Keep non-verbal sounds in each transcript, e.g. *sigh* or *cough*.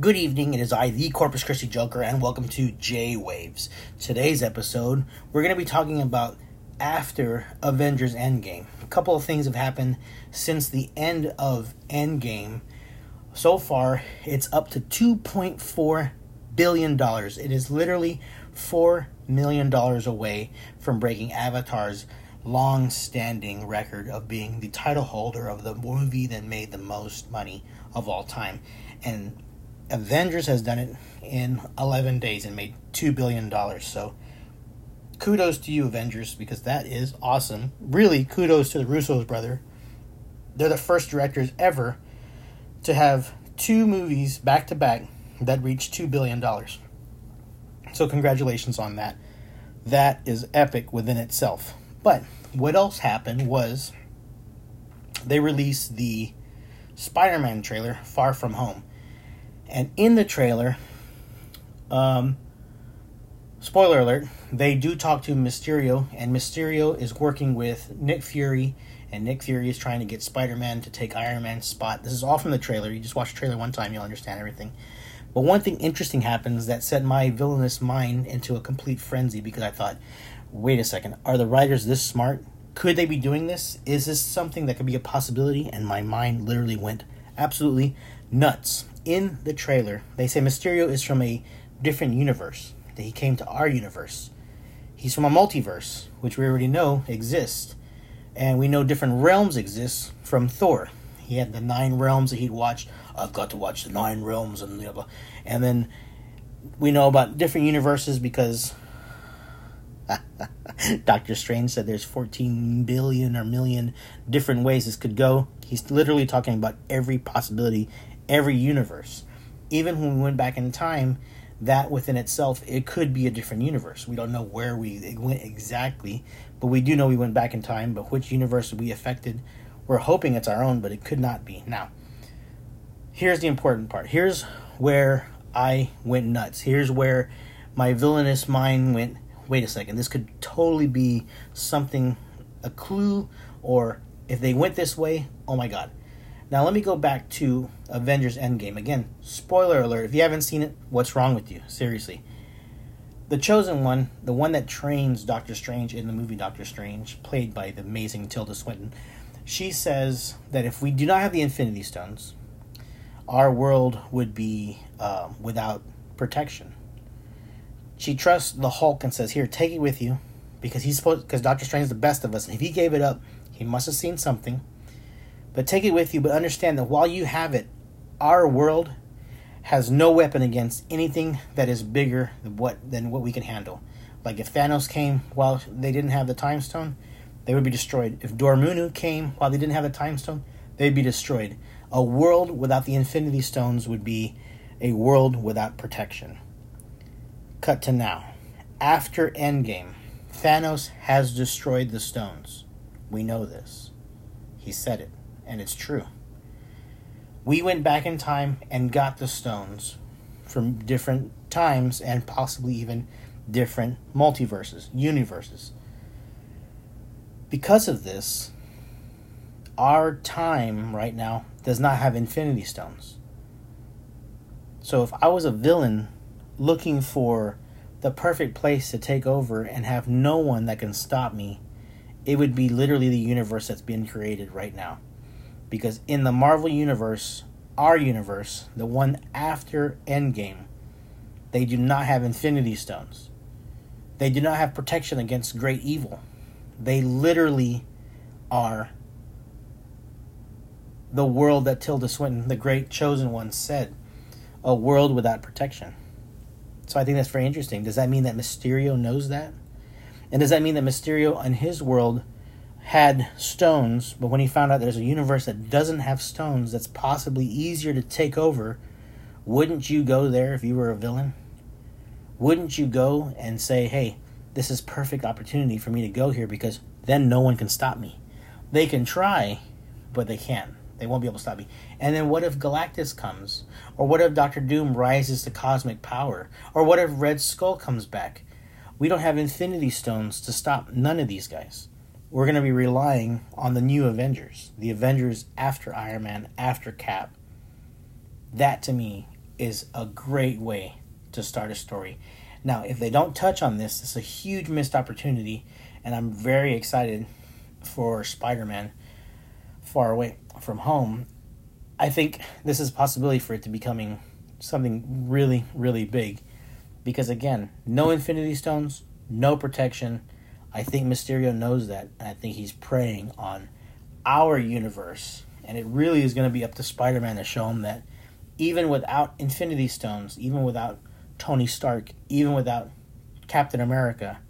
Good evening, it is I, the Corpus Christi Joker, and welcome to J Waves. Today's episode, we're going to be talking about after Avengers Endgame. A couple of things have happened since the end of Endgame. So far, it's up to $2.4 billion. It is literally $4 million away from breaking Avatar's long standing record of being the title holder of the movie that made the most money of all time. And Avengers has done it in 11 days and made $2 billion. So kudos to you, Avengers, because that is awesome. Really, kudos to the Russo's brother. They're the first directors ever to have two movies back to back that reached $2 billion. So, congratulations on that. That is epic within itself. But what else happened was they released the Spider Man trailer, Far From Home. And in the trailer, um, spoiler alert, they do talk to Mysterio, and Mysterio is working with Nick Fury, and Nick Fury is trying to get Spider Man to take Iron Man's spot. This is all from the trailer. You just watch the trailer one time, you'll understand everything. But one thing interesting happens that set my villainous mind into a complete frenzy because I thought, wait a second, are the writers this smart? Could they be doing this? Is this something that could be a possibility? And my mind literally went absolutely nuts in the trailer, they say Mysterio is from a different universe, that he came to our universe. He's from a multiverse, which we already know exists. And we know different realms exist from Thor. He had the nine realms that he'd watched. I've got to watch the nine realms and the other. And then we know about different universes because *laughs* Doctor Strange said there's 14 billion or million different ways this could go. He's literally talking about every possibility every universe. Even when we went back in time, that within itself, it could be a different universe. We don't know where we went exactly, but we do know we went back in time. But which universe we affected, we're hoping it's our own, but it could not be. Now, here's the important part. Here's where I went nuts. Here's where my villainous mind went. Wait a second, this could totally be something, a clue, or if they went this way, oh my god now let me go back to Avengers Endgame. Again, spoiler alert. If you haven't seen it, what's wrong with you? Seriously. The chosen one, the one that trains Doctor Strange in the movie Doctor Strange, played by the amazing Tilda Swinton, she says that if we do not have the Infinity Stones, our world would be uh, without protection. She trusts the Hulk and says, "Here, take it with you," because he's supposed because Doctor Strange is the best of us, and if he gave it up, he must have seen something but take it with you, but understand that while you have it, our world has no weapon against anything that is bigger than what than what we can handle. Like if Thanos came while they didn't have the time stone, they would be destroyed. If Dormammu came while they didn't have the time stone, they'd be destroyed. A world without the Infinity Stones would be a world without protection. Cut to now. After Endgame, Thanos has destroyed the stones. We know this. He said it and it's true. We went back in time and got the stones from different times and possibly even different multiverses, universes. Because of this, our time right now does not have infinity stones. So if I was a villain looking for the perfect place to take over and have no one that can stop me, it would be literally the universe that's being created right now because in the Marvel universe, our universe, the one after Endgame, they do not have Infinity Stones. They do not have protection against great evil. They literally are the world that Tilda Swinton, the great chosen one, said a world without protection. So I think that's very interesting. Does that mean that Mysterio knows that? And does that mean that Mysterio and his world had stones, but when he found out there's a universe that doesn't have stones that's possibly easier to take over, wouldn't you go there if you were a villain? Wouldn't you go and say, hey, this is perfect opportunity for me to go here because then no one can stop me. They can try, but they can't. They won't be able to stop me. And then what if Galactus comes? Or what if Doctor Doom rises to cosmic power? Or what if Red Skull comes back? We don't have Infinity Stones to stop none of these guys we're going to be relying on the new Avengers, the Avengers after Iron Man, after Cap. That to me is a great way to start a story. Now, if they don't touch on this, it's a huge missed opportunity, and I'm very excited for Spider Man Far Away from Home. I think this is a possibility for it to becoming something really, really big. Because again, no Infinity Stones, no protection. I think Mysterio knows that, and I think he's preying on our universe. And it really is going to be up to Spider Man to show him that even without Infinity Stones, even without Tony Stark, even without Captain America,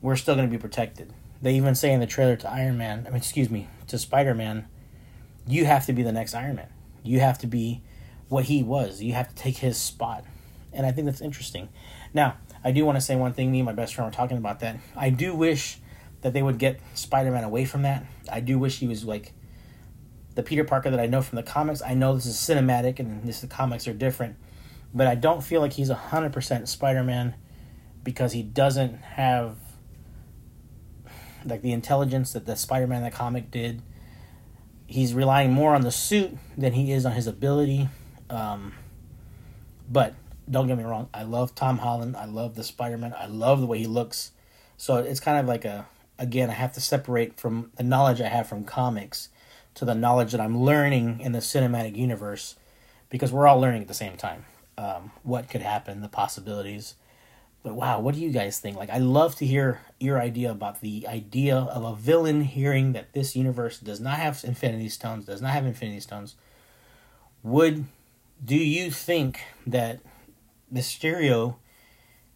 we're still going to be protected. They even say in the trailer to Iron Man, I mean, excuse me, to Spider Man, you have to be the next Iron Man. You have to be what he was. You have to take his spot. And I think that's interesting. Now, I do want to say one thing. Me and my best friend were talking about that. I do wish that they would get Spider Man away from that. I do wish he was like the Peter Parker that I know from the comics. I know this is cinematic and this the comics are different, but I don't feel like he's hundred percent Spider Man because he doesn't have like the intelligence that the Spider Man the comic did. He's relying more on the suit than he is on his ability. Um, but don't get me wrong, I love Tom Holland. I love the Spider Man. I love the way he looks. So it's kind of like a again, I have to separate from the knowledge I have from comics to the knowledge that I'm learning in the cinematic universe because we're all learning at the same time. Um, what could happen, the possibilities. But wow, what do you guys think? Like, I love to hear your idea about the idea of a villain hearing that this universe does not have Infinity Stones, does not have Infinity Stones. Would do you think that Mysterio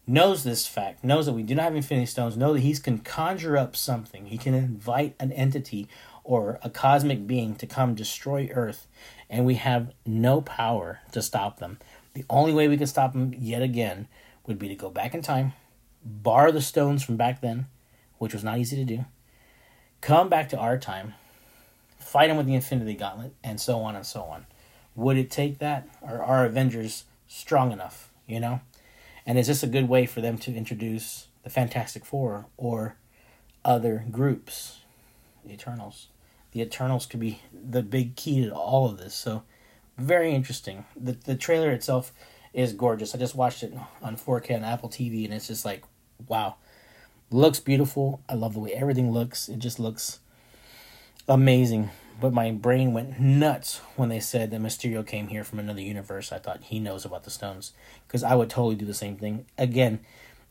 knows this fact, knows that we do not have Infinity Stones, know that he can conjure up something, he can invite an entity or a cosmic being to come destroy Earth, and we have no power to stop them. The only way we can stop them yet again would be to go back in time, borrow the stones from back then, which was not easy to do, come back to our time, fight them with the Infinity Gauntlet, and so on and so on. Would it take that? Are our Avengers strong enough, you know? And is this a good way for them to introduce the Fantastic Four or other groups? The Eternals the Eternals could be the big key to all of this. So, very interesting. The the trailer itself is gorgeous. I just watched it on 4K on Apple TV, and it's just like, wow, looks beautiful. I love the way everything looks. It just looks amazing. But my brain went nuts when they said that Mysterio came here from another universe. I thought he knows about the stones because I would totally do the same thing. Again,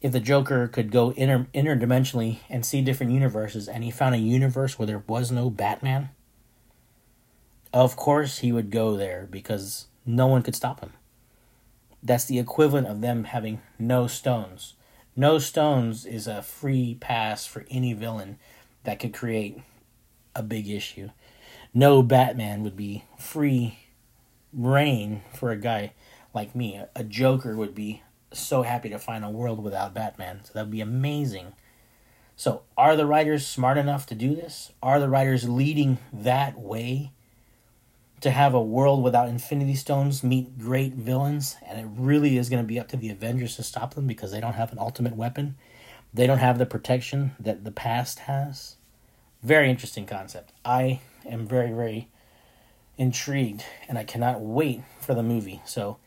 if the Joker could go inter interdimensionally and see different universes, and he found a universe where there was no Batman, of course he would go there because no one could stop him. That's the equivalent of them having no stones. No stones is a free pass for any villain that could create a big issue. No Batman would be free reign for a guy like me. A Joker would be so happy to find a world without Batman. So that'd be amazing. So, are the writers smart enough to do this? Are the writers leading that way to have a world without Infinity Stones meet great villains? And it really is going to be up to the Avengers to stop them because they don't have an ultimate weapon. They don't have the protection that the past has. Very interesting concept. I am very, very intrigued and I cannot wait for the movie. So,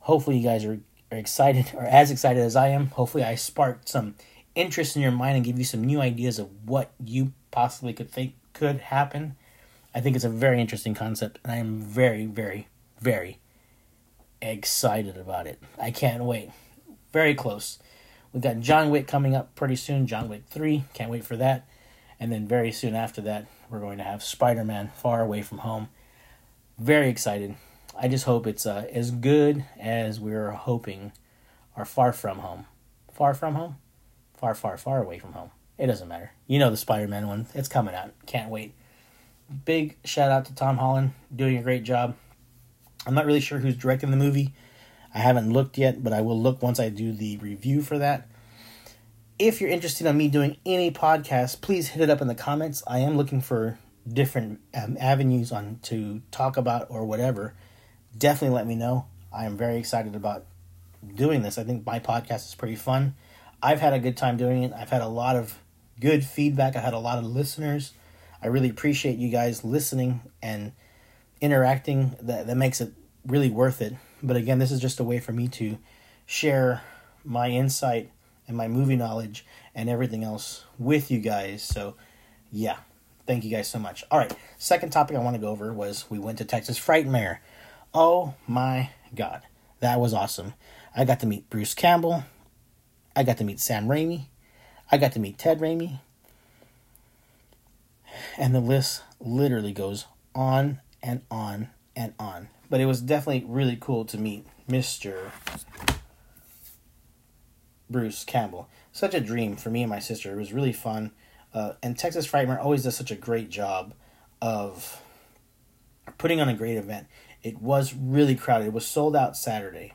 hopefully, you guys are are excited or as excited as I am. Hopefully, I sparked some interest in your mind and give you some new ideas of what you possibly could think could happen. I think it's a very interesting concept, and I am very, very, very excited about it. I can't wait. Very close. We've got John Wick coming up pretty soon, John Wick 3. Can't wait for that. And then very soon after that, we're going to have Spider Man Far Away from Home. Very excited. I just hope it's uh, as good as we are hoping or far from home. Far from home? Far, far, far away from home. It doesn't matter. You know the Spider Man one. It's coming out. Can't wait. Big shout out to Tom Holland, doing a great job. I'm not really sure who's directing the movie. I haven't looked yet, but I will look once I do the review for that. If you're interested in me doing any podcast, please hit it up in the comments. I am looking for different um, avenues on to talk about or whatever definitely let me know. I am very excited about doing this. I think my podcast is pretty fun. I've had a good time doing it. I've had a lot of good feedback. I had a lot of listeners. I really appreciate you guys listening and interacting. That that makes it really worth it. But again, this is just a way for me to share my insight and my movie knowledge and everything else with you guys. So, yeah, thank you guys so much. All right, second topic I want to go over was we went to Texas Frightmare. Oh my God, that was awesome. I got to meet Bruce Campbell. I got to meet Sam Raimi. I got to meet Ted Raimi. And the list literally goes on and on and on. But it was definitely really cool to meet Mr. Bruce Campbell. Such a dream for me and my sister. It was really fun. Uh, and Texas Frightmare always does such a great job of putting on a great event. It was really crowded. It was sold out Saturday.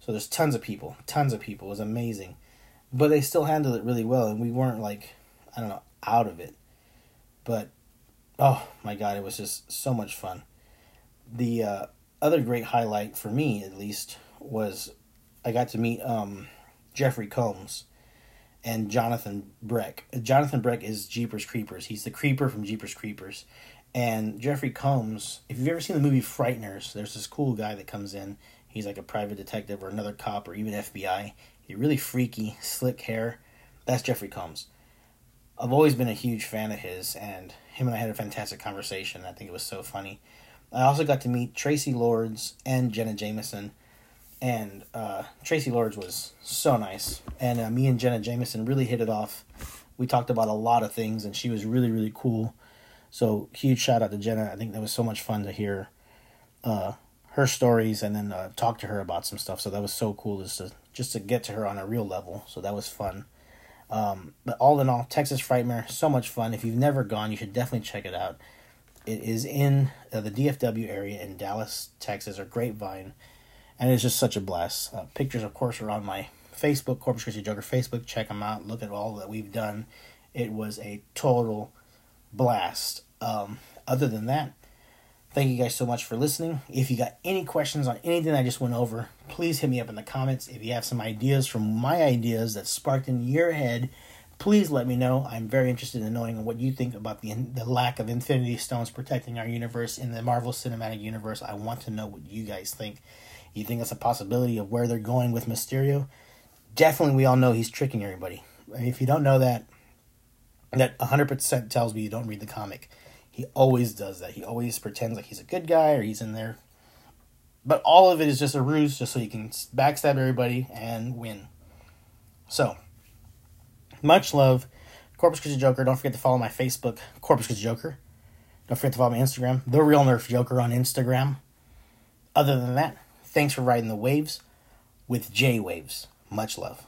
So there's tons of people, tons of people. It was amazing. But they still handled it really well, and we weren't like, I don't know, out of it. But, oh my God, it was just so much fun. The uh, other great highlight for me, at least, was I got to meet um, Jeffrey Combs and Jonathan Breck. Jonathan Breck is Jeepers Creepers. He's the creeper from Jeepers Creepers. And Jeffrey Combs, if you've ever seen the movie Frighteners, there's this cool guy that comes in. He's like a private detective or another cop or even FBI. He's really freaky, slick hair. That's Jeffrey Combs. I've always been a huge fan of his, and him and I had a fantastic conversation. I think it was so funny. I also got to meet Traci Lords and Jenna Jameson and uh, Traci Lords was so nice, and uh, me and Jenna Jameson really hit it off. We talked about a lot of things, and she was really really cool. So huge shout out to Jenna. I think that was so much fun to hear uh, her stories and then uh, talk to her about some stuff. So that was so cool just to just to get to her on a real level. So that was fun. Um, but all in all, Texas Frightmare, so much fun. If you've never gone, you should definitely check it out. It is in uh, the DFW area in Dallas, Texas, or Grapevine and it's just such a blast. Uh, pictures, of course, are on my Facebook, Corpus Christi Joker Facebook. Check them out. Look at all that we've done. It was a total blast. Um, other than that, thank you guys so much for listening. If you got any questions on anything I just went over, please hit me up in the comments. If you have some ideas from my ideas that sparked in your head, please let me know. I'm very interested in knowing what you think about the the lack of Infinity Stones protecting our universe in the Marvel Cinematic Universe. I want to know what you guys think. You think it's a possibility of where they're going with Mysterio? Definitely, we all know he's tricking everybody. If you don't know that, that 100% tells me you don't read the comic. He always does that. He always pretends like he's a good guy or he's in there. But all of it is just a ruse just so he can backstab everybody and win. So, much love. Corpus Christi Joker. Don't forget to follow my Facebook, Corpus Christi Joker. Don't forget to follow my Instagram, The Real Nerf Joker on Instagram. Other than that, Thanks for riding the waves with J Waves. Much love.